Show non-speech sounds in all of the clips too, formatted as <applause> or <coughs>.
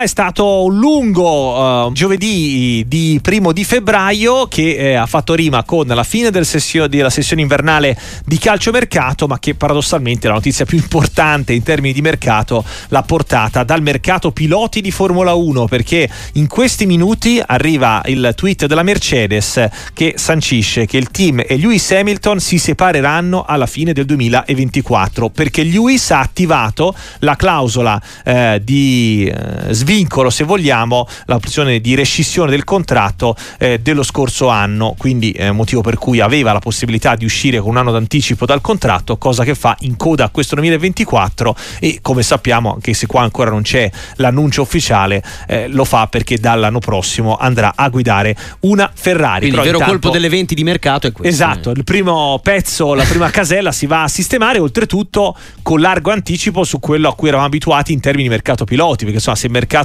È stato un lungo uh, giovedì di primo di febbraio che eh, ha fatto rima con la fine sessio- della sessione invernale di calciomercato, ma che paradossalmente la notizia più importante in termini di mercato l'ha portata dal mercato piloti di Formula 1, perché in questi minuti arriva il tweet della Mercedes che sancisce che il team e Lewis Hamilton si separeranno alla fine del 2024, perché Lewis ha attivato la clausola eh, di eh, svincolo, se vogliamo, l'opzione di rescissione del contratto eh, dello scorso anno, quindi eh, motivo per cui aveva la possibilità di uscire con un anno d'anticipo dal contratto, cosa che fa in coda a questo 2024 e come sappiamo, anche se qua ancora non c'è l'annuncio ufficiale, eh, lo fa perché dall'anno prossimo andrà a guidare una Ferrari. Quindi Però il vero intanto... colpo dell'eventi di mercato è questo. Esatto, il primo pezzo, la prima <laughs> casella si va a sistemare, oltretutto con largo anticipo su quello a cui eravamo abituati in termini di mercato piloti, perché insomma se il mercato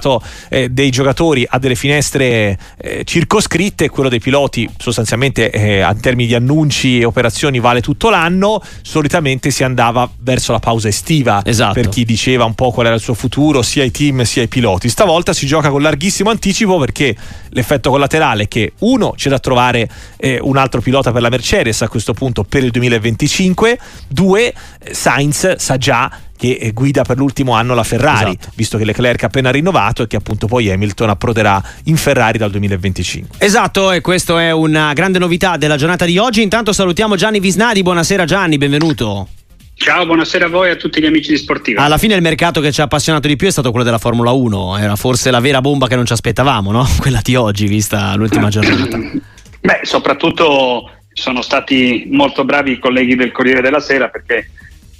eh, dei giocatori ha delle finestre eh, circoscritte, quello dei piloti sostanzialmente eh, in termini di annunci e operazioni vale tutto l'anno, solitamente si andava verso la pausa estiva Esatto. per chi diceva un po' qual era il suo futuro, sia i team sia i piloti. Stavolta si gioca con larghissimo anticipo perché l'effetto collaterale è che uno c'è da trovare eh, un altro pilota per la Mercedes a questo punto per il 2025, due eh, Sainz sa già che eh, guida per l'ultimo anno la Ferrari, Esatto. visto che Leclerc ha appena rinnovato e che appunto poi Hamilton approderà in Ferrari dal 2025. Esatto, e questa è una grande novità della giornata di oggi. Intanto salutiamo Gianni Visnadi. Buonasera Gianni, benvenuto. Ciao, buonasera a voi e a tutti gli amici di Sportiva. Alla fine il mercato che ci ha appassionato di più è stato quello della Formula 1. Era forse la vera bomba che non ci aspettavamo, no? <laughs> Quella di oggi, vista l'ultima giornata. Beh, soprattutto sono stati molto bravi i colleghi del Corriere della Sera perché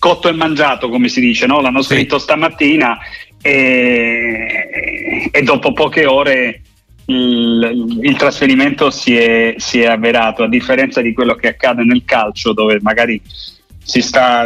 cotto e mangiato, come si dice, no? l'hanno Sì. scritto stamattina e, e dopo poche ore il, il trasferimento si è, si è avverato, a differenza di quello che accade nel calcio dove magari si sta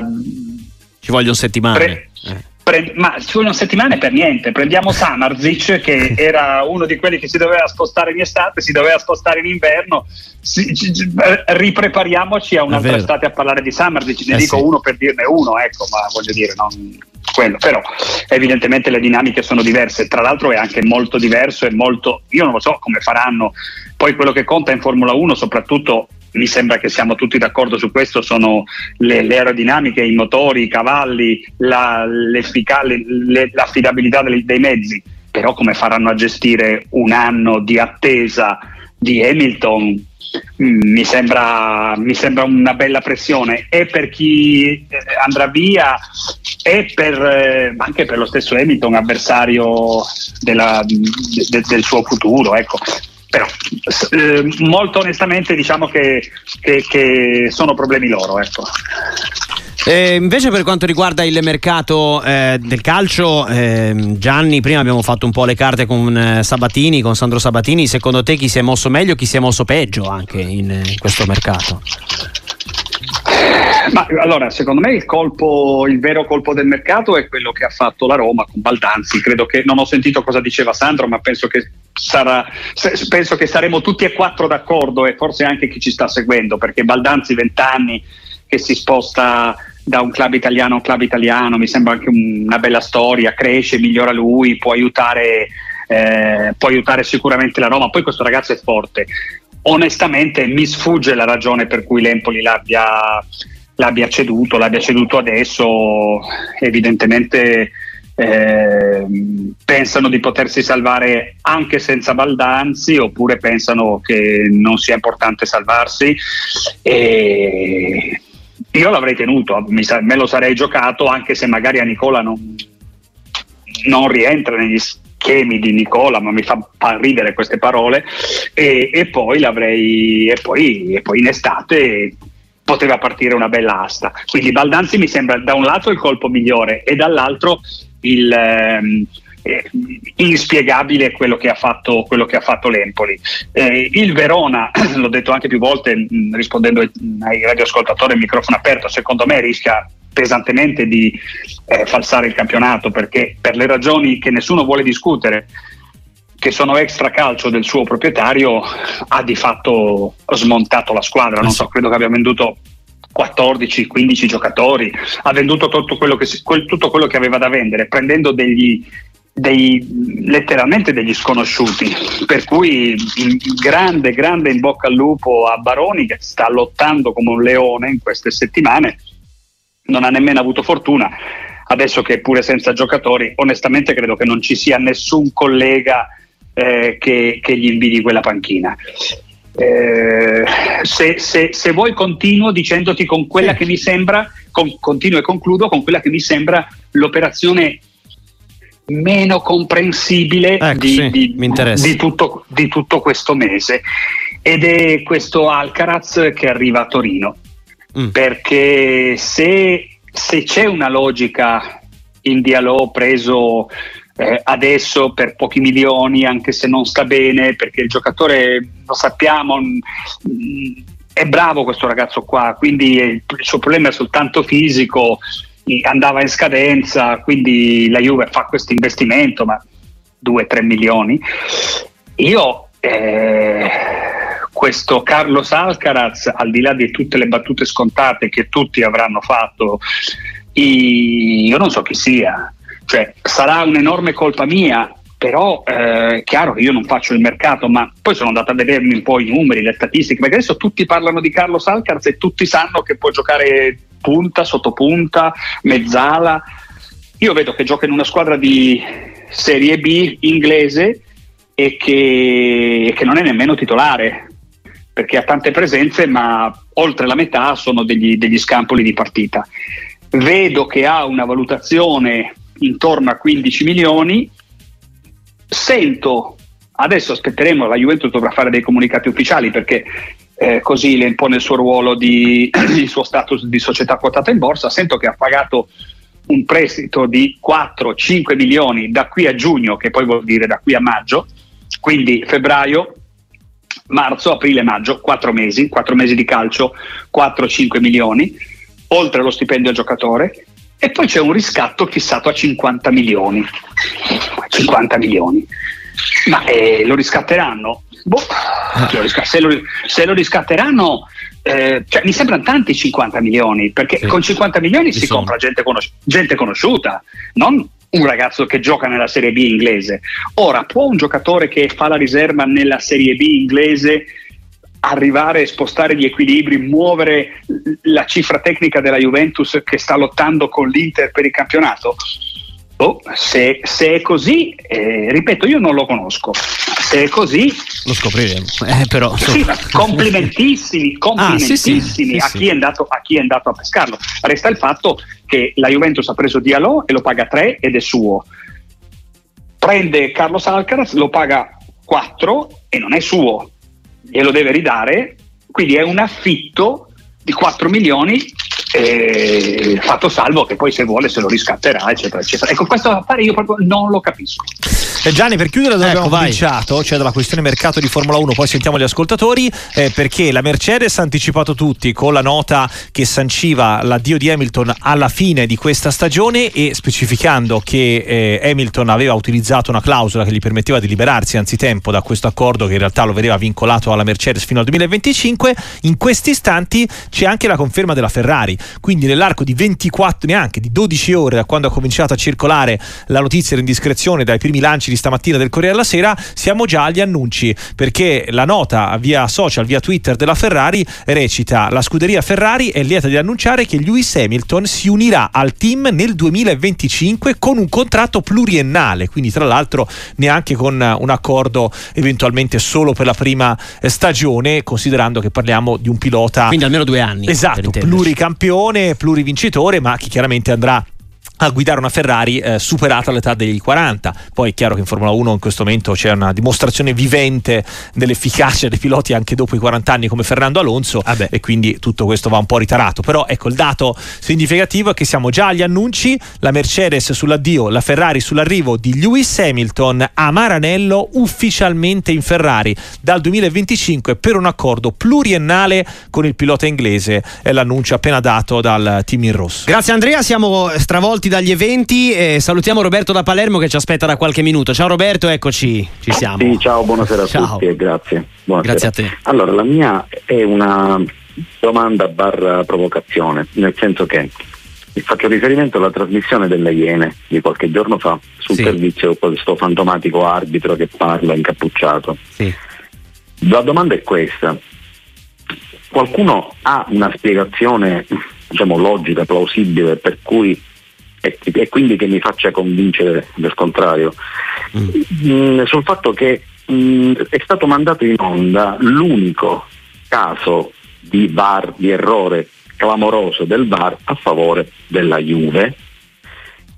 Ci vogliono settimane. Pre- Eh. Pre- ma vogliono settimane per niente. Prendiamo Samarzic, che <laughs> era uno di quelli che si doveva spostare in estate, si doveva spostare in inverno. Si- ci- ci- riprepariamoci a un'altra estate a parlare di Samarzic. Ne Eh dico sì. uno per dirne uno, ecco, ma voglio dire, non quello. Però evidentemente le dinamiche sono diverse. Tra l'altro è anche molto diverso e molto. Io non lo so come faranno. Poi quello che conta in Formula 1, soprattutto mi sembra che siamo tutti d'accordo su questo, sono le, le aerodinamiche, i motori, i cavalli, la, le- l'affidabilità dei, dei mezzi. Però come faranno a gestire un anno di attesa di Hamilton? Mm, Mi sembra, mi sembra una bella pressione e per chi eh, andrà via e per, eh, anche per lo stesso Hamilton, avversario della- de- de- del suo futuro. Ecco. Però eh, molto onestamente diciamo che, che- che sono problemi loro. Ecco. E invece per quanto riguarda il mercato eh, del calcio, ehm, Gianni, prima abbiamo fatto un po' le carte con eh, Sabatini, con Sandro Sabatini. Secondo te chi si è mosso meglio, chi si è mosso peggio anche in, eh, in questo mercato? Ma allora, secondo me il colpo, il vero colpo del mercato è quello che ha fatto la Roma con Baldanzi. Credo che non ho sentito cosa diceva Sandro, ma penso che sarà, penso che saremo tutti e quattro d'accordo e forse anche chi ci sta seguendo, perché Baldanzi 20 anni che si sposta da un club italiano a un club italiano, mi sembra anche un- una bella storia, cresce, migliora lui, può aiutare, eh, può aiutare sicuramente la Roma. Poi questo ragazzo è forte. Onestamente mi sfugge la ragione per cui l'Empoli l'abbia, l'abbia ceduto, l'abbia ceduto adesso, evidentemente ehm, pensano di potersi salvare anche senza Baldanzi oppure pensano che non sia importante salvarsi. E io l'avrei tenuto, me lo sarei giocato anche se magari a Nicola non, non rientra negli schemi di Nicola, ma mi fa, ridere queste parole. E, e poi l'avrei, e poi, e poi in estate poteva partire una bella asta. Quindi Baldanzi mi sembra da un lato il colpo migliore e dall'altro il. ehm, eh, inspiegabile quello che ha fatto, che ha fatto l'Empoli. Eh, il Verona, <clears throat> l'ho detto anche più volte mh, rispondendo ai, ai radioascoltatori a microfono aperto, secondo me rischia pesantemente di eh, falsare il campionato perché per le ragioni che nessuno vuole discutere che sono extra calcio del suo proprietario ha di fatto smontato la squadra non so credo che abbia venduto 14-15 giocatori ha venduto tutto quello, che, tutto quello che aveva da vendere prendendo degli dei, letteralmente degli sconosciuti. Per cui grande, grande in bocca al lupo a Baroni che sta lottando come un leone in queste settimane, non ha nemmeno avuto fortuna. Adesso che è pure senza giocatori, onestamente credo che non ci sia nessun collega eh, che, che, gli invidi quella panchina. Eh, se, se, se, vuoi continuo dicendoti con quella che mi sembra, con, continuo e concludo con quella che mi sembra l'operazione meno comprensibile ecco, di, sì, di, di, tutto, di, tutto, questo mese ed è questo Alcaraz che arriva a Torino mm. perché se, se, c'è una logica in dialogo preso eh, adesso per pochi milioni anche se non sta bene perché il giocatore lo sappiamo mh, mm, è bravo questo ragazzo qua quindi il, il suo problema è soltanto fisico andava in scadenza, quindi la Juve fa questo investimento, ma 2-3 milioni. Io eh, questo Carlos Alcaraz, al di là di tutte le battute scontate che tutti avranno fatto, io non so chi sia, cioè sarà un'enorme colpa mia, però è eh, chiaro che io non faccio il mercato, ma poi sono andato a vedermi un po' i numeri, le statistiche, perché adesso tutti parlano di Carlos Alcaraz e tutti sanno che può giocare punta, sottopunta, mezzala. Io vedo che gioca in una squadra di Serie B inglese e che, che non è nemmeno titolare, perché ha tante presenze, ma oltre la metà sono degli, degli scampoli di partita. Vedo che ha una valutazione intorno a 15 milioni. Sento, adesso aspetteremo, la Juventus dovrà fare dei comunicati ufficiali perché eh, così le impone il suo ruolo di <clears throat> il suo status di società quotata in borsa. Sento che ha pagato un prestito di 4-5 milioni da qui a giugno, che poi vuol dire da qui a maggio, quindi febbraio, marzo, aprile, maggio, 4 mesi, 4 mesi di calcio, 4-5 milioni, oltre allo stipendio al giocatore, e poi c'è un riscatto fissato a 50 milioni. 50 milioni. Ma eh, lo riscatteranno? Boh, ah. se, lo, se, lo, riscatteranno, eh, cioè, mi sembrano tanti 50 milioni, perché sì. con 50 milioni si sono. compra gente, conos- gente conosciuta, non un ragazzo che gioca nella Serie B inglese. Ora, può un giocatore che fa la riserva nella Serie B inglese arrivare e spostare gli equilibri, muovere la cifra tecnica della Juventus che sta lottando con l'Inter per il campionato? Oh, se, se, è così, eh, ripeto, io non lo conosco. Se è così, lo scopriremo. Eh, però, sì, complimentissimi, complimentissimi ah, sì, sì, a, chi andato, a, chi è andato, a pescarlo. Resta il fatto che la Juventus ha preso Diallo e lo paga 3 ed è suo. Prende Carlos Alcaraz, lo paga 4 e non è suo e lo deve ridare. Quindi è un affitto di 4 milioni eh, fatto salvo che poi se vuole se lo riscatterà eccetera eccetera. Ecco questo affare io proprio non lo capisco. Eh Gianni per chiudere dove ecco, abbiamo cominciato cioè dalla questione mercato di Formula 1 poi sentiamo gli ascoltatori eh, perché la Mercedes ha anticipato tutti con la nota che sanciva l'addio di Hamilton alla fine di questa stagione e specificando che eh, Hamilton aveva utilizzato una clausola che gli permetteva di liberarsi anzitempo da questo accordo che in realtà lo vedeva vincolato alla Mercedes fino al 2025 in questi istanti c'è anche la conferma della Ferrari quindi nell'arco di 24, neanche di 12 ore da quando ha cominciato a circolare la notizia d'indiscrezione dai primi lanci di stamattina del Corriere della Sera, siamo già agli annunci, perché la nota via social, via Twitter della Ferrari recita la scuderia Ferrari è lieta di annunciare che Lewis Hamilton si unirà al team nel 2025 con un contratto pluriennale, quindi tra l'altro neanche con un accordo eventualmente solo per la prima eh, stagione, considerando che parliamo di un pilota... Quindi almeno due anni. Esatto, pluricampione campione, plurivincitore, ma che chiaramente andrà a guidare una Ferrari eh, superata all'età degli 40. Poi è chiaro che in Formula 1 in questo momento c'è una dimostrazione vivente dell'efficacia dei piloti anche dopo i 40 anni come Fernando Alonso ah e quindi tutto questo va un po' ritarato. Però ecco il dato significativo è che siamo già agli annunci, la Mercedes sull'addio, la Ferrari sull'arrivo di Lewis Hamilton a Maranello ufficialmente in Ferrari dal 2025 per un accordo pluriennale con il pilota inglese. È l'annuncio appena dato dal team in rosso. Grazie Andrea, siamo stravolti pronti dagli eventi e salutiamo Roberto da Palermo che ci aspetta da qualche minuto. Ciao Roberto, eccoci, ci siamo. Sì, ciao, buonasera a ciao. tutti e grazie. Buonasera. Grazie a te. Allora, la mia è una domanda barra provocazione, nel senso che faccio riferimento alla trasmissione delle Iene di qualche giorno fa sul sì. servizio questo fantomatico arbitro che parla incappucciato. Sì. La domanda è questa. Qualcuno ha una spiegazione diciamo, logica, plausibile per cui e, e, quindi che mi faccia convincere del contrario mm. Mm, sul fatto che mh, è stato mandato in onda l'unico caso di VAR, di errore clamoroso del VAR a favore della Juve,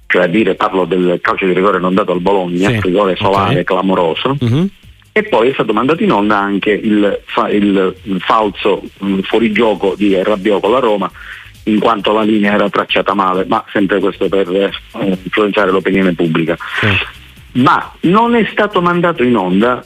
cioè a dire parlo del calcio di rigore non dato al Bologna, sì. rigore solare okay. clamoroso. Mm-hmm. E poi è stato mandato in onda anche il, il, il falso mh, fuorigioco di Rabiot con la Roma, in quanto la linea era tracciata male, ma sempre questo per eh, influenzare l'opinione pubblica. Sì. Ma non è stato mandato in onda,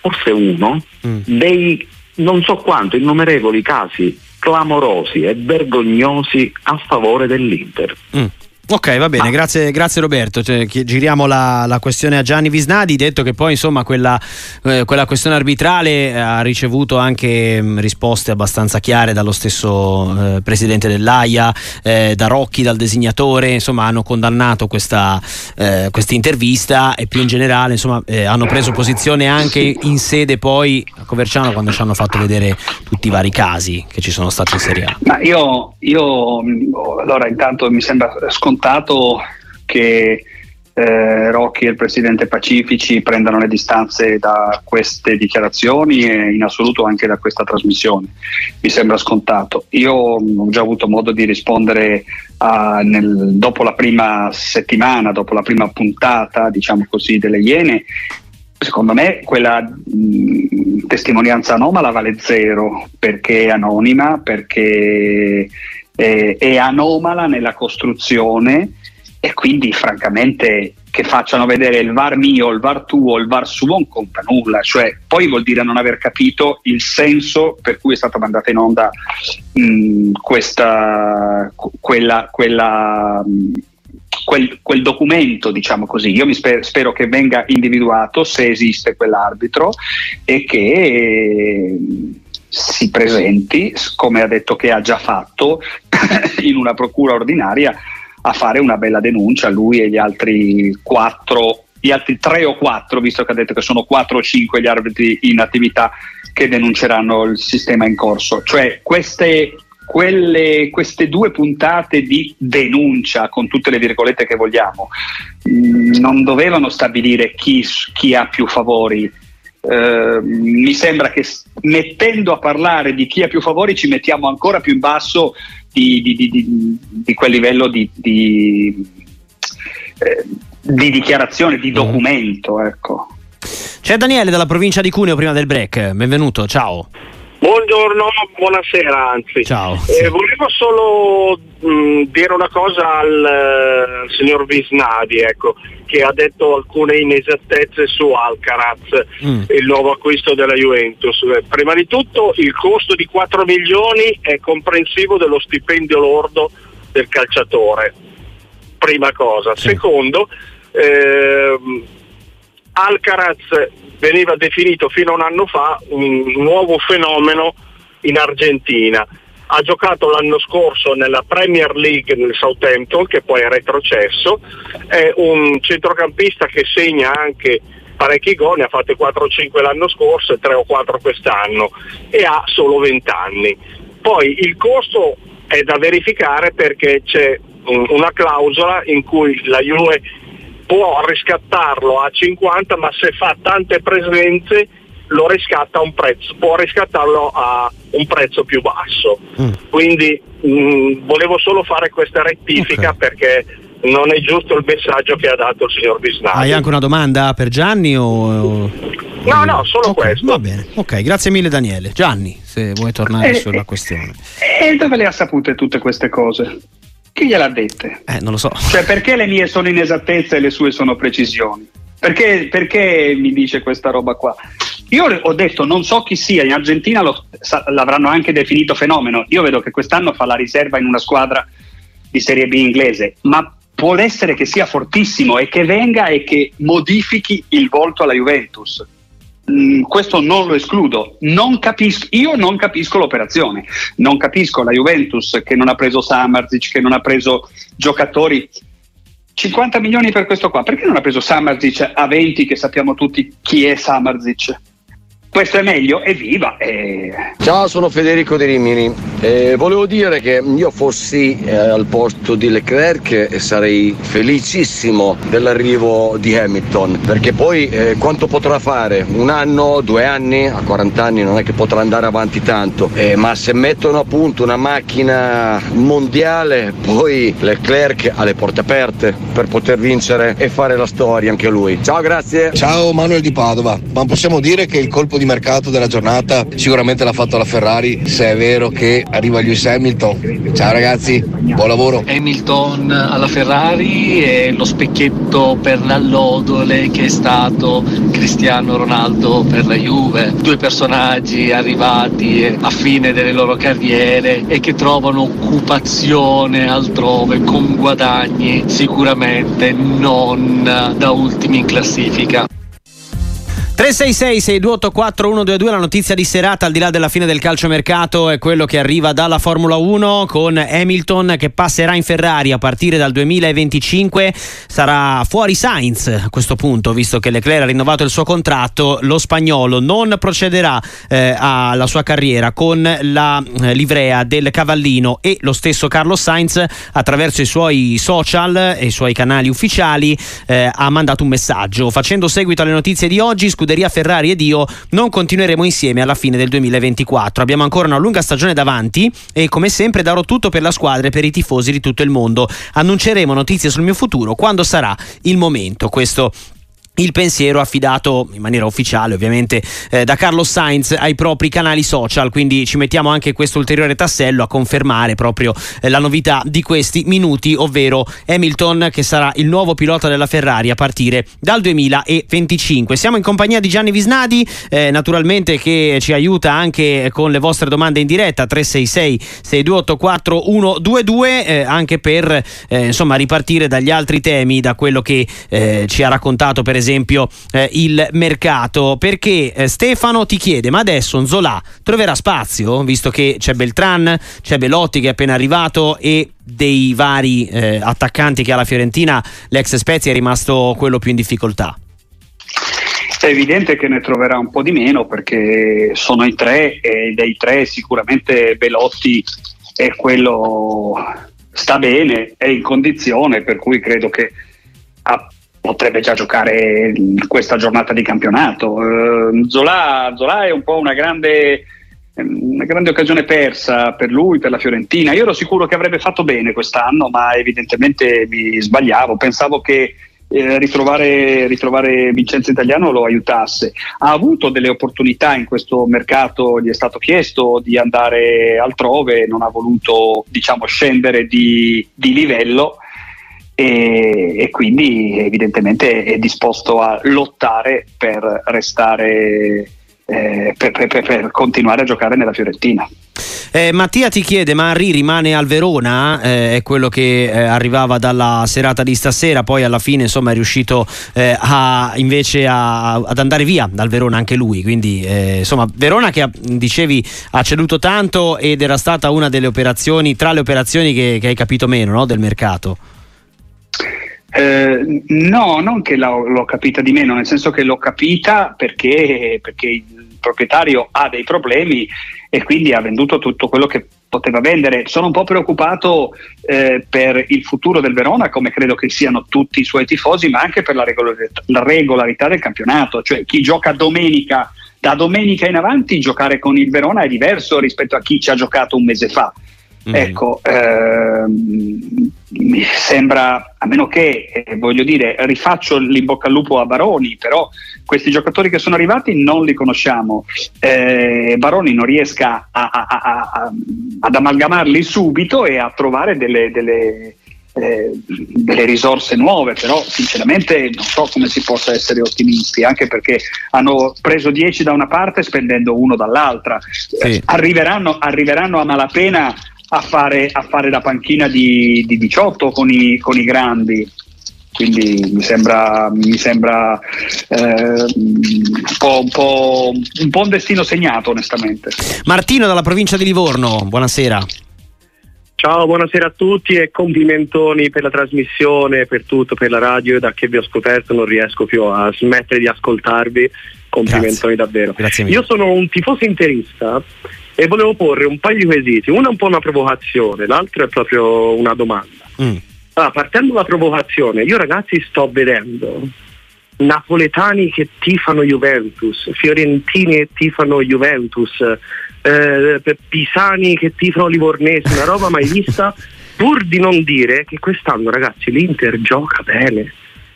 forse uno, mm. dei non so quanto innumerevoli casi clamorosi e vergognosi a favore dell'Inter. Mm. Ok, va bene, grazie, grazie, Roberto. Cioè, giriamo la, la, questione a Gianni Visnadi, detto che poi insomma quella, eh, quella questione arbitrale ha ricevuto anche mh, mm, risposte abbastanza chiare dallo stesso eh, presidente dell'AIA, eh, da Rocchi, dal designatore, insomma hanno condannato questa eh, intervista e più in generale insomma, eh, hanno preso posizione anche in sede poi a Coverciano quando ci hanno fatto vedere tutti i vari casi che ci sono stati in Serie A. Ma io, io allora intanto mi sembra scontato scontato che eh, Rocchi e il presidente Pacifici prendano le distanze da queste dichiarazioni e in assoluto anche da questa trasmissione. Mi sembra scontato. Io ho già avuto modo di rispondere a, nel, dopo la prima settimana, dopo la prima puntata, diciamo così, delle Iene. Secondo me quella mh, testimonianza anomala vale zero perché è anonima, perché eh, è anomala nella costruzione e quindi francamente che facciano vedere il VAR mio, il VAR tuo, il VAR suo non conta nulla, cioè poi vuol dire non aver capito il senso per cui è stata mandata in onda mh, questa, quella, quella mh, Quel, quel, documento, diciamo così. Io mi sper- spero che venga individuato se esiste quell'arbitro e che si presenti, come ha detto che ha già fatto, <coughs> in una procura ordinaria a fare una bella denuncia, lui e gli altri quattro, gli altri tre o quattro, visto che ha detto che sono quattro o cinque gli arbitri in attività che denunceranno il sistema in corso. Cioè queste, quelle, queste due puntate di denuncia, con tutte le virgolette che vogliamo, mh, non dovevano stabilire chi, chi ha più favori eh, mi sembra che mettendo a parlare di chi ha più favori ci mettiamo ancora più in basso di, di, di, di quel livello di, eh, dichiarazione, di mm. documento. Ecco. C'è Daniele dalla provincia di Cuneo prima del break, benvenuto, ciao. Buongiorno, buonasera anzi. Ciao. Eh, volevo solo mh, dire una cosa al, al signor Visnadi, ecco che ha detto alcune inesattezze su Alcaraz, mm. il nuovo acquisto della Juventus. Prima di tutto il costo di 4 milioni è comprensivo dello stipendio lordo del calciatore, prima cosa. Sì. Secondo, ehm, Alcaraz veniva definito fino a un anno fa un nuovo fenomeno in Argentina ha giocato l'anno scorso nella Premier League nel Southampton che poi è retrocesso, è un centrocampista che segna anche parecchi gol, ne ha fatte 4 o 5 l'anno scorso e 3 o 4 quest'anno e ha solo 20 anni. Poi il costo è da verificare perché c'è una clausola in cui la Juve può riscattarlo a 50 ma se fa tante presenze lo riscatta a un prezzo, può riscattarlo a un prezzo più basso. Mm. Quindi mh, mm, volevo solo fare questa rettifica okay. perché non è giusto il messaggio che ha dato il signor Bisnati. Hai anche una domanda per Gianni? O... No, no, solo okay, questo. Va bene, ok, grazie mille Daniele. Gianni, se vuoi tornare eh, sulla questione. E dove le ha sapute tutte queste cose? Chi gliel'ha dette? Eh, non lo so. Cioè, perché le mie sono inesattezze e le sue sono precisioni? Perché, perché mi dice questa roba qua? Io ho detto, non so chi sia, in Argentina lo, l'avranno anche definito fenomeno. Io vedo che quest'anno fa la riserva in una squadra di Serie B inglese, ma può essere che sia fortissimo e che venga e che modifichi il volto alla Juventus. Mm, questo non lo escludo. Non capisco, io non capisco l'operazione. Non capisco la Juventus che non ha preso Samarzic, che non ha preso giocatori. 50 milioni per questo qua. Perché non ha preso Samarzic a 20 che sappiamo tutti chi è Samarzic? Questo è meglio, evviva! E... Ciao, sono Federico di Rimini. Eh, volevo dire che io fossi eh, al posto di Leclerc e sarei felicissimo dell'arrivo di Hamilton, perché poi eh, quanto potrà fare? Un anno, due anni? A 40 anni non è che potrà andare avanti tanto, eh, ma se mettono a punto una macchina mondiale, poi Leclerc ha le porte aperte per poter vincere e fare la storia anche lui. Ciao, grazie! Ciao Manuel di Padova, ma possiamo dire che il colpo di di mercato della giornata sicuramente l'ha fatto la Ferrari, se è vero che arriva Lewis Hamilton. Ciao ragazzi, buon lavoro. Hamilton alla Ferrari e lo specchietto per l'allodole che è stato Cristiano Ronaldo per la Juve. Due personaggi arrivati a fine delle loro carriere e che trovano occupazione altrove con guadagni sicuramente non da ultimi in classifica. 366 6284 122 la notizia di serata al di là della fine del calciomercato è quello che arriva dalla Formula 1 con Hamilton che passerà in Ferrari a partire dal 2025 sarà fuori Sainz a questo punto visto che Leclerc ha rinnovato il suo contratto. Lo spagnolo non procederà eh, alla sua carriera con la eh, livrea del cavallino e lo stesso Carlos Sainz attraverso i suoi social e i suoi canali ufficiali eh, ha mandato un messaggio. Facendo seguito alle notizie di oggi scuderia Ferrari ed io non continueremo insieme alla fine del 2024. Abbiamo ancora una lunga stagione davanti e come sempre darò tutto per la squadra e per i tifosi di tutto il mondo. Annunceremo notizie sul mio futuro quando sarà il momento. Questo il pensiero affidato in maniera ufficiale ovviamente eh, da Carlos Sainz ai propri canali social. Quindi ci mettiamo anche questo ulteriore tassello a confermare proprio eh, la novità di questi minuti ovvero Hamilton che sarà il nuovo pilota della Ferrari a partire dal 2025 siamo in compagnia di Gianni Visnadi eh, naturalmente che ci aiuta anche con le vostre domande in diretta 366 6284 122 anche per eh, insomma ripartire dagli altri temi da quello che eh, ci ha raccontato per esempio esempio eh, il mercato. Perché eh, Stefano ti chiede ma adesso Nzola troverà spazio? Visto che c'è Beltran c'è Belotti che è appena arrivato e dei vari eh, attaccanti che ha la Fiorentina l'ex Spezia è rimasto quello più in difficoltà. È evidente che ne troverà un po' di meno perché sono i tre e dei tre sicuramente Belotti è quello sta bene, è in condizione per cui credo che potrebbe già giocare questa giornata di campionato. Uh, Zola, Zola, è un po' una grande, una grande, occasione persa per lui, per la Fiorentina. Io ero sicuro che avrebbe fatto bene quest'anno, ma evidentemente mi sbagliavo. Pensavo che eh, ritrovare, ritrovare, Vincenzo Italiano lo aiutasse. Ha avuto delle opportunità in questo mercato, gli è stato chiesto di andare altrove, non ha voluto diciamo, scendere di, di livello e, e, quindi evidentemente è disposto a lottare per restare eh, per, per, per, continuare a giocare nella Fiorentina. Eh, Mattia ti chiede, ma Henry rimane al Verona? Eh, è quello che eh, arrivava dalla serata di stasera, poi alla fine insomma è riuscito eh, a, invece a, ad andare via dal Verona anche lui, quindi eh, insomma Verona che dicevi ha ceduto tanto ed era stata una delle operazioni, tra le operazioni che, che hai capito meno no, del mercato. Eh, no, non che l'ho, capita di meno, nel senso che l'ho capita perché, perché, il proprietario ha dei problemi e quindi ha venduto tutto quello che poteva vendere. Sono un po' preoccupato eh, per il futuro del Verona, come credo che siano tutti i suoi tifosi, ma anche per la regolarità, la regolarità del campionato. Cioè chi gioca domenica, da domenica in avanti, giocare con il Verona è diverso rispetto a chi ci ha giocato un mese fa. Mm. Ecco, ehm, mi sembra, a meno che, eh, voglio dire, rifaccio l'imbocca al lupo a Baroni, però questi giocatori che sono arrivati non li conosciamo. Eh, Baroni non riesca a, a, a, ad amalgamarli subito e a trovare delle, delle, eh, delle risorse nuove, però sinceramente non so come si possa essere ottimisti, anche perché hanno preso 10 da una parte spendendo uno dall'altra. Sì. Arriveranno, arriveranno a malapena a fare, a fare da panchina di, di 18 con i, con i, grandi. Quindi mi sembra, mi sembra eh, po', un, po', un po' un destino segnato onestamente. Martino dalla provincia di Livorno, buonasera. Ciao, buonasera a tutti e complimentoni per la trasmissione, per tutto, per la radio. Da che vi ho scoperto non riesco più a smettere di ascoltarvi. Complimentoni Grazie. davvero. Grazie mille. Io sono un tifoso interista e volevo porre un paio di quesiti. Uno è un po' una provocazione, l'altro è proprio una domanda. Mm. Allora, partendo dalla provocazione, io ragazzi sto vedendo napoletani che tifano Juventus, fiorentini che tifano Juventus, eh, pisani che tifano Livornesi, una roba mai vista, <laughs> pur di non dire che quest'anno ragazzi l'Inter gioca bene,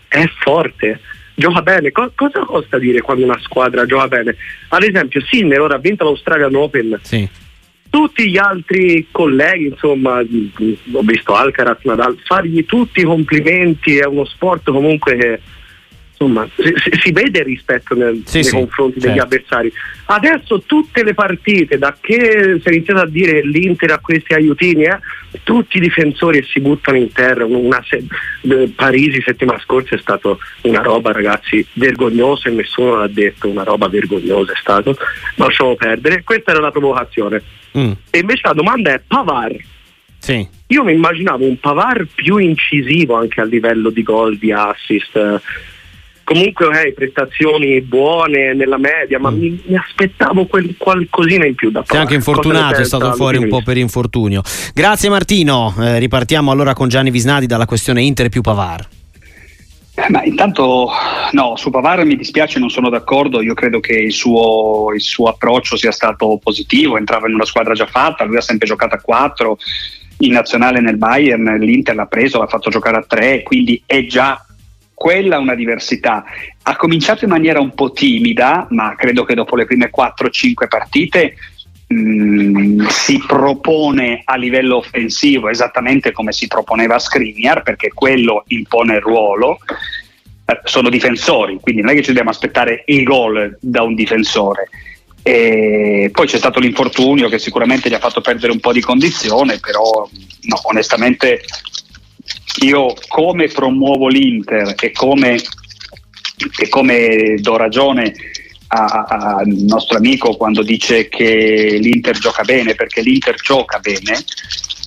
è forte. Gioca bene, Co- cosa costa dire quando una squadra gioca bene? Ad esempio, Sinner ora ha vinto l'Australian Open, Sì. tutti gli altri colleghi, insomma, ho visto Alcaraz, Nadal, fargli tutti i complimenti, è uno sport comunque che insomma, si, si- vede rispetto nel- Sì, nei sì, confronti degli certo. avversari. Adesso tutte le partite, da che si è iniziato a dire l'Inter ha questi aiutini, eh, tutti i difensori si buttano in terra. Una se- eh, Parisi settimana scorsa è stato una roba, ragazzi, vergognosa e nessuno l'ha detto, una roba vergognosa è stato. Ma lasciamo perdere. Questa era la provocazione. Mm. E invece la domanda è Pavar. Sì. Io mi immaginavo un Pavar più incisivo anche a livello di gol, di assist. Eh. Comunque, ok, prestazioni buone nella media, ma mi, mi aspettavo quel qualcosina in più da è Pavar. anche infortunato, è stato fuori un po' per infortunio. Grazie Martino, Eh, ripartiamo allora con Gianni Visnadi dalla questione Inter più Pavar. Eh, Ma intanto no, su Pavar mi dispiace, non sono d'accordo, io credo che il suo, il suo approccio sia stato positivo, entrava in una squadra già fatta, lui ha sempre giocato a 4, in nazionale nel Bayern l'Inter l'ha preso, l'ha fatto giocare a 3, quindi è già quella una diversità. Ha cominciato in maniera un po' timida, ma credo che dopo le prime 4-5 partite mh, si propone a livello offensivo esattamente come si proponeva a Skriniar, perché quello impone il ruolo. Eh, Sono difensori, quindi non è che ci dobbiamo aspettare il gol da un difensore. E poi c'è stato l'infortunio che sicuramente gli ha fatto perdere un po' di condizione, però no, onestamente io come promuovo l'Inter e come, e come do ragione al nostro amico quando dice che l'Inter gioca bene, perché l'Inter gioca bene,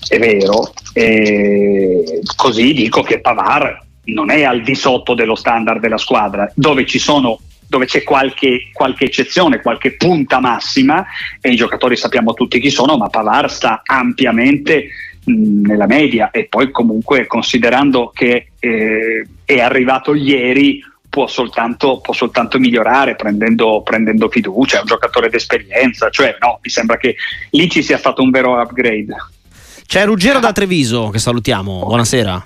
è vero, e così dico che Pavar non è al di sotto dello standard della squadra, dove ci sono dove c'è qualche, qualche eccezione, qualche punta massima e i giocatori sappiamo tutti chi sono, ma Pavar sta ampiamente nella media e poi comunque considerando che eh, è arrivato ieri può soltanto, può soltanto migliorare prendendo, prendendo fiducia, è un giocatore d'esperienza, cioè no, mi sembra che lì ci sia stato un vero upgrade. C'è Ruggero da Treviso che salutiamo, buonasera.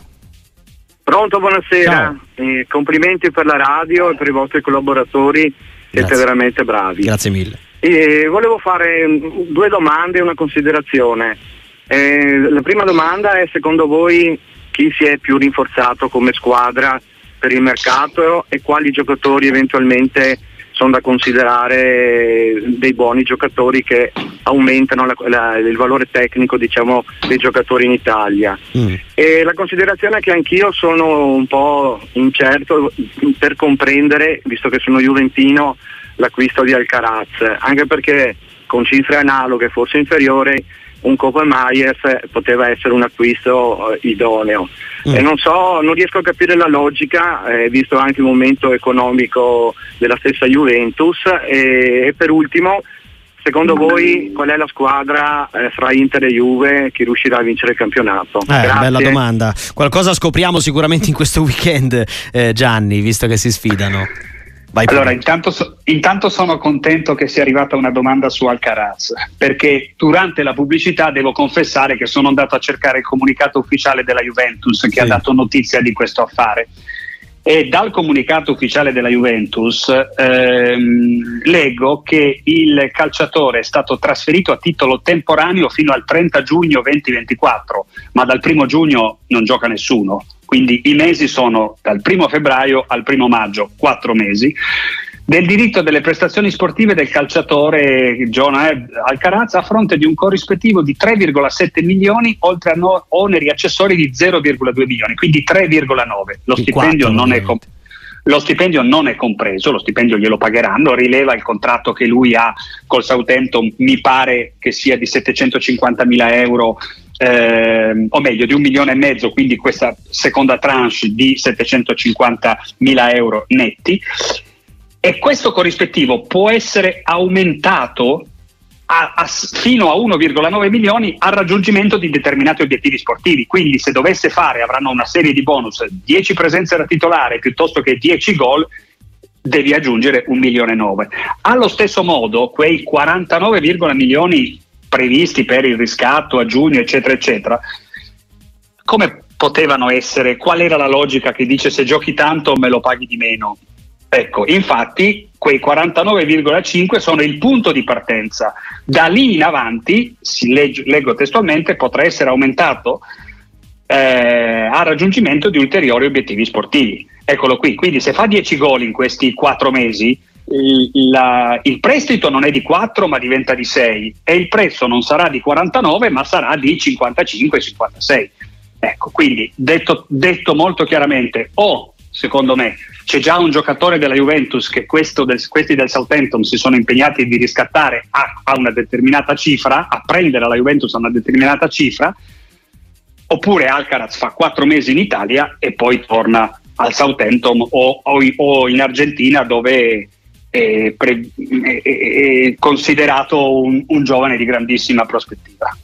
Pronto, buonasera. Eh, complimenti per la radio e per i vostri collaboratori, siete Grazie. veramente bravi. Grazie mille. Eh, volevo fare mm, due domande e una considerazione. Eh, la prima domanda è secondo voi chi si è più rinforzato come squadra per il mercato e quali giocatori eventualmente sono da considerare dei buoni giocatori che aumentano la- la- il valore tecnico diciamo, dei giocatori in Italia. Mm. La considerazione è che anch'io sono un po' incerto per comprendere, visto che sono juventino, l'acquisto di Alcaraz, anche perché con cifre analoghe, forse inferiori, un Copa Myers poteva essere un acquisto eh, idoneo. Mm. E non so, non riesco a capire la logica, eh, visto anche il momento economico della stessa Juventus. E, e per ultimo, secondo voi qual è la squadra eh, fra Inter e Juve che riuscirà a vincere il campionato? Eh, bella domanda. Qualcosa scopriamo sicuramente in questo weekend, eh, Gianni, visto che si sfidano. Vai. Allora, intanto, so- intanto sono contento che sia arrivata una domanda su Alcaraz, perché durante la pubblicità devo confessare che sono andato a cercare il comunicato ufficiale della Juventus che Sì. ha dato notizia di questo affare. E dal comunicato ufficiale della Juventus ehm, leggo che il calciatore è stato trasferito a titolo temporaneo fino al 30 giugno 2024, ma dal primo giugno non gioca nessuno. Quindi i mesi sono dal primo febbraio al primo maggio, quattro mesi. Del diritto delle prestazioni sportive del calciatore Jonah Alcaraz a fronte di un corrispettivo di 3,7 milioni oltre a no- oneri accessori di 0,2 milioni, quindi 3,9. Lo Di stipendio quattro, non è, ovviamente. com- Lo stipendio non è compreso, lo stipendio glielo pagheranno, rileva il contratto che lui ha col Southampton, mi pare che sia di 750 mila euro eh, o meglio di un milione e mezzo, quindi questa seconda tranche di 750 mila euro netti. E questo corrispettivo può essere aumentato a, a, fino a 1,9 milioni al raggiungimento di determinati obiettivi sportivi. Quindi se dovesse fare, avranno una serie di bonus, 10 presenze da titolare piuttosto che 10 gol, devi aggiungere un milione e 9. Allo stesso modo, quei 49, milioni previsti per il riscatto a giugno, eccetera, eccetera, come potevano essere? Qual era la logica che dice se giochi tanto me lo paghi di meno? Ecco, infatti quei 49,5 sono il punto di partenza. Da lì in avanti, si legge, leggo testualmente, potrà essere aumentato eh, a raggiungimento di ulteriori obiettivi sportivi. Eccolo qui, quindi se fa 10 gol in questi 4 mesi, il, la, il, prestito non è di 4 ma diventa di 6 e il prezzo non sarà di 49 ma sarà di 55-56. Ecco, quindi detto, detto molto chiaramente, o secondo me c'è già un giocatore della Juventus che del, questi del Southampton si sono impegnati di riscattare a, a, una determinata cifra, a prendere la Juventus a una determinata cifra, oppure Alcaraz fa quattro mesi in Italia e poi torna al Southampton o, o, o in Argentina dove è, pre, è considerato un, un giovane di grandissima prospettiva.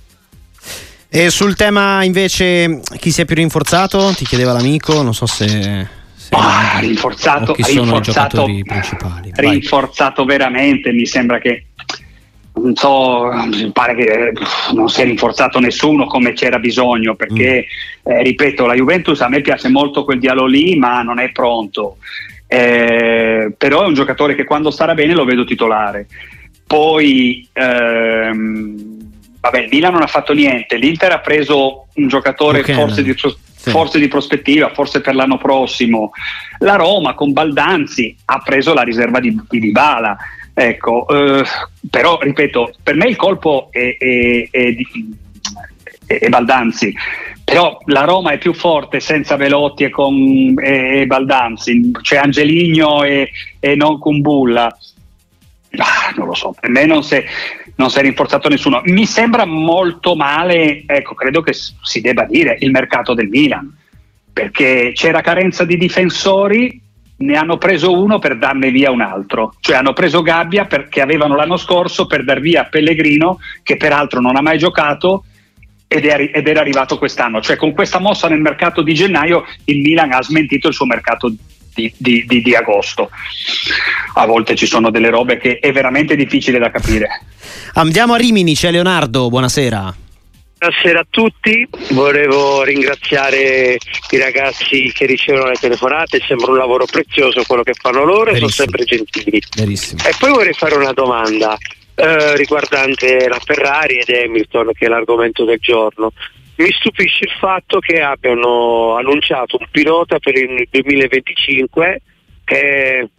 E sul tema invece chi si è più rinforzato? Ti chiedeva l'amico, non so se Ah, rinforzato, rinforzato, rinforzato veramente, mi sembra che non so, mi pare che non si è rinforzato nessuno come c'era bisogno perché, mm. eh, ripeto, la Juventus a me piace molto quel dialogo lì ma non è pronto eh, però è un giocatore che quando starà bene lo vedo titolare poi ehm, vabbè, il Milan non ha fatto niente l'Inter ha preso un giocatore okay. forse di sì. forse di prospettiva, forse per l'anno prossimo. La Roma con Baldanzi ha preso la riserva di, di Dybala. Ecco, eh, però ripeto, per me il colpo è, è, è, è, Baldanzi, però la Roma è più forte senza Velotti e, con, e Baldanzi, c'è Angeligno e, e non Kumbulla. Ah, non lo so, per me non si, è, non si è rinforzato nessuno. Mi sembra molto male, ecco, credo che si debba dire, il mercato del Milan, perché c'era carenza di difensori, ne hanno preso uno per darne via un altro, cioè hanno preso Gabbia perché avevano l'anno scorso per dar via Pellegrino, che peraltro non ha mai giocato, ed, è, ed era arrivato quest'anno. Cioè con questa mossa nel mercato di gennaio il Milan ha smentito il suo mercato di, di, di, di, agosto. A volte ci sono delle robe che è veramente difficile da capire. Andiamo a Rimini, c'è Leonardo, buonasera. Buonasera a tutti, volevo ringraziare i ragazzi che ricevono le telefonate, sembra un lavoro prezioso quello che fanno loro e sono sempre gentili. Verissimo. E poi vorrei fare una domanda eh, riguardante la Ferrari ed Hamilton che è l'argomento del giorno. Mi stupisce il fatto che abbiano annunciato un pilota per il 2025 che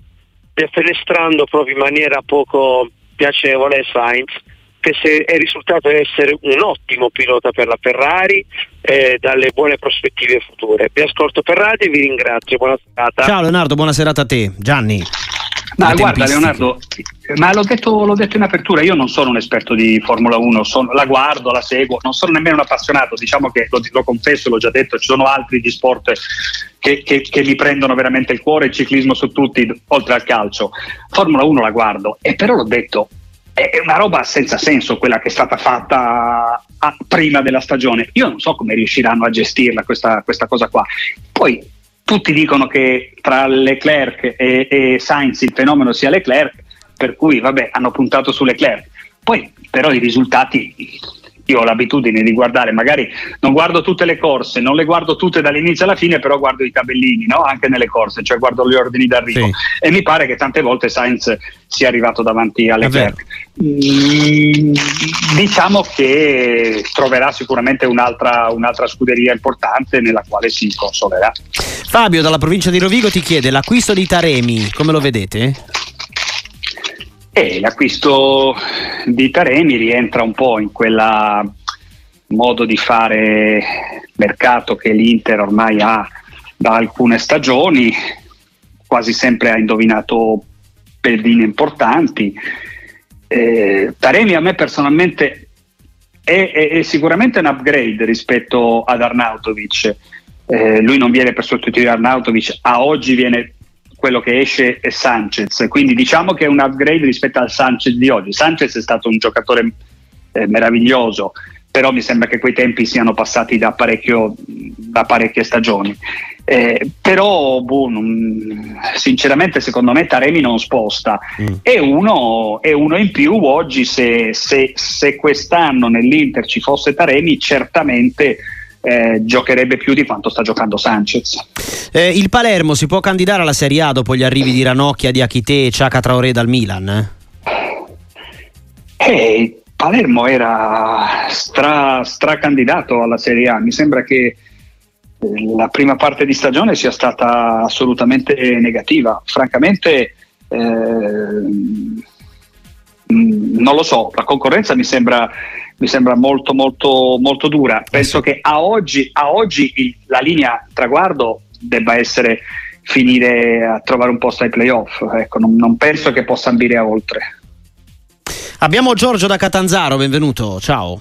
defenestrando proprio in maniera poco piacevole Sainz che è risultato essere un ottimo pilota per la Ferrari eh, dalle buone prospettive future. Vi ascolto per radio e vi ringrazio. Buona serata. Ciao Leonardo, buona serata a te. Gianni. Ma guarda Leonardo, ma l'ho detto, l'ho detto, in apertura, io non sono un esperto di Formula 1, sono, la guardo, la seguo, non sono nemmeno un appassionato, diciamo che lo, lo confesso, l'ho già detto, ci sono altri di sport che, che, che, mi prendono veramente il cuore, il ciclismo su tutti, oltre al calcio. Formula 1 la guardo, e però l'ho detto, è una roba senza senso quella che è stata fatta a, prima della stagione. Io non so come riusciranno a gestirla questa, questa cosa qua. Poi tutti dicono che tra Leclerc e, e Sainz il fenomeno sia Leclerc, per cui vabbè, hanno puntato su Leclerc. Poi però i risultati io ho l'abitudine di guardare, magari non guardo tutte le corse, non le guardo tutte dall'inizio alla fine, però guardo i tabellini, no? anche nelle corse, cioè guardo gli ordini d'arrivo. Sì. E mi pare che tante volte Sainz sia arrivato davanti a Leclerc. Mm, diciamo che troverà sicuramente un'altra, un'altra scuderia importante nella quale si consolerà. Fabio dalla provincia di Rovigo ti chiede l'acquisto di Taremi, come lo vedete? E l'acquisto di Taremi rientra un po' in quel modo di fare mercato che l'Inter ormai ha da alcune stagioni. quasi sempre ha indovinato pedine importanti. Eh, Taremi a me personalmente è, è, è, sicuramente un upgrade rispetto ad Arnautovic. Eh, lui non viene per sostituire Arnautovic, a oggi viene quello che esce è Sanchez, quindi diciamo che è un upgrade rispetto al Sanchez di oggi. Sanchez è stato un giocatore eh, meraviglioso, però mi sembra che quei tempi siano passati da, da parecchie stagioni. Eh, però boh, non, sinceramente secondo me Taremi non sposta mm. e, uno, e, uno, in più oggi se, se, se, quest'anno nell'Inter ci fosse Taremi certamente eh, giocherebbe più di quanto sta giocando Sanchez eh, il Palermo si può candidare alla Serie A dopo gli arrivi di Ranocchia, di Achite e Ciaca Traoré dal Milan? Eh, Palermo era stra, stracandidato alla Serie A mi sembra che la prima parte di stagione sia stata assolutamente negativa. Francamente, eh, non lo so, la concorrenza mi sembra, mi sembra molto, molto, molto dura. Penso che a oggi, a oggi il, la linea traguardo debba essere finire a trovare un posto ai playoff. Ecco, non, non penso che possa ambire a oltre. Abbiamo Giorgio da Catanzaro, benvenuto, ciao.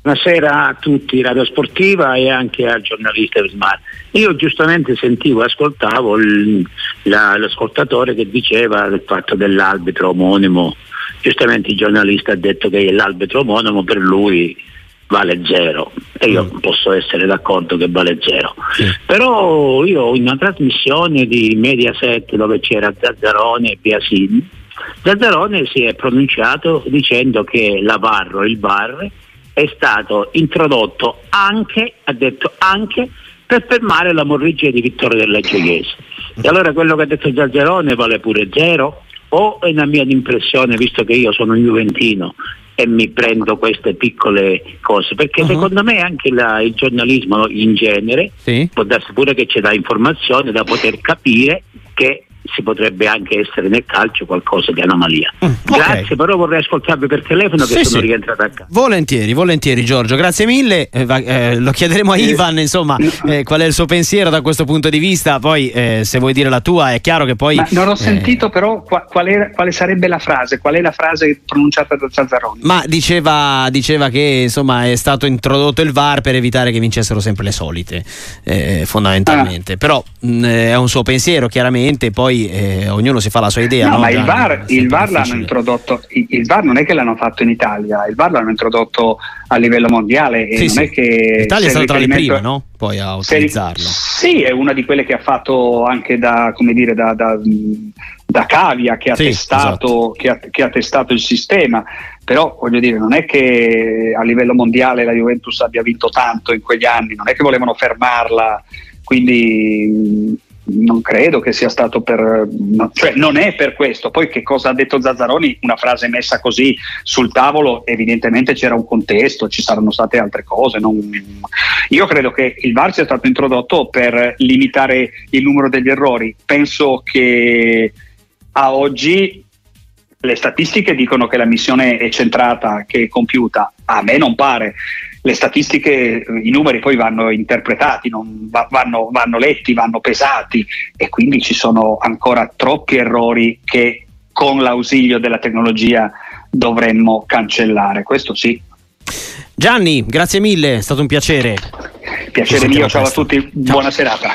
Buonasera a tutti, Radio Sportiva e anche al giornalista Vismar. Io giustamente sentivo e ascoltavo il, la, l'ascoltatore che diceva del fatto dell'arbitro omonimo. Giustamente il giornalista ha detto che l'arbitro omonimo per lui vale zero e io mm. posso essere d'accordo che vale zero. Sì. Però io in una trasmissione di Mediaset dove c'era Zazzarone e Piasini, Zazzarone si è pronunciato dicendo che la VAR o il VAR è stato introdotto anche, ha detto anche, per fermare la morrigia di Vittorio della Gioiese. E allora quello che ha detto Zazzerone vale pure zero? O è una mia impressione, visto che io sono un Juventino e mi prendo queste piccole cose, perché uh-huh. secondo me anche la, il giornalismo in genere sì. può darsi pure che c'è da informazione da poter capire che si potrebbe anche essere nel calcio qualcosa di anomalia. Mm, Grazie, okay. però vorrei ascoltarvi per telefono che sì, sono sì. rientrato a casa. Volentieri, volentieri Giorgio, grazie mille. Eh, eh, lo chiederemo a eh, Ivan, insomma, eh, qual è il suo pensiero da questo punto di vista. Poi, eh, se vuoi dire la tua, è chiaro che poi. Ma non ho eh, sentito, però, qual, è, quale sarebbe la frase? Qual è la frase pronunciata da Zazzaroni? Ma diceva, diceva, che insomma è stato introdotto il VAR per evitare che vincessero sempre le solite, fondamentalmente. Ah. Però mh, mm, è un suo pensiero, chiaramente. Poi poi eh, ognuno si fa la sua idea. No, no? ma il VAR, il VAR l'hanno introdotto, il, il, VAR non è che l'hanno fatto in Italia, il VAR l'hanno introdotto a livello mondiale sì, non sì. è che... L'Italia è stata tra le prime, no? Poi a utilizzarlo. sì, è una di quelle che ha fatto anche da, come dire, da, da, da Cavia che ha, sì, testato, esatto. che, ha, che ha testato il sistema però voglio dire non è che a livello mondiale la Juventus abbia vinto tanto in quegli anni non è che volevano fermarla quindi non credo che sia stato per no, cioè non è per questo. Poi che cosa ha detto Zazzaroni? Una frase messa così sul tavolo evidentemente c'era un contesto ci saranno state altre cose non, io credo che il VAR sia stato introdotto per limitare il numero degli errori. Penso che a oggi le statistiche dicono che la missione è centrata che è compiuta. A me non pare le statistiche, i numeri poi vanno interpretati, vanno, vanno letti, vanno pesati e quindi ci sono ancora troppi errori che con l'ausilio della tecnologia dovremmo cancellare. Questo sì. Gianni, grazie mille, è stato un piacere. Piacere mio, ciao a tutti, ciao. buona serata.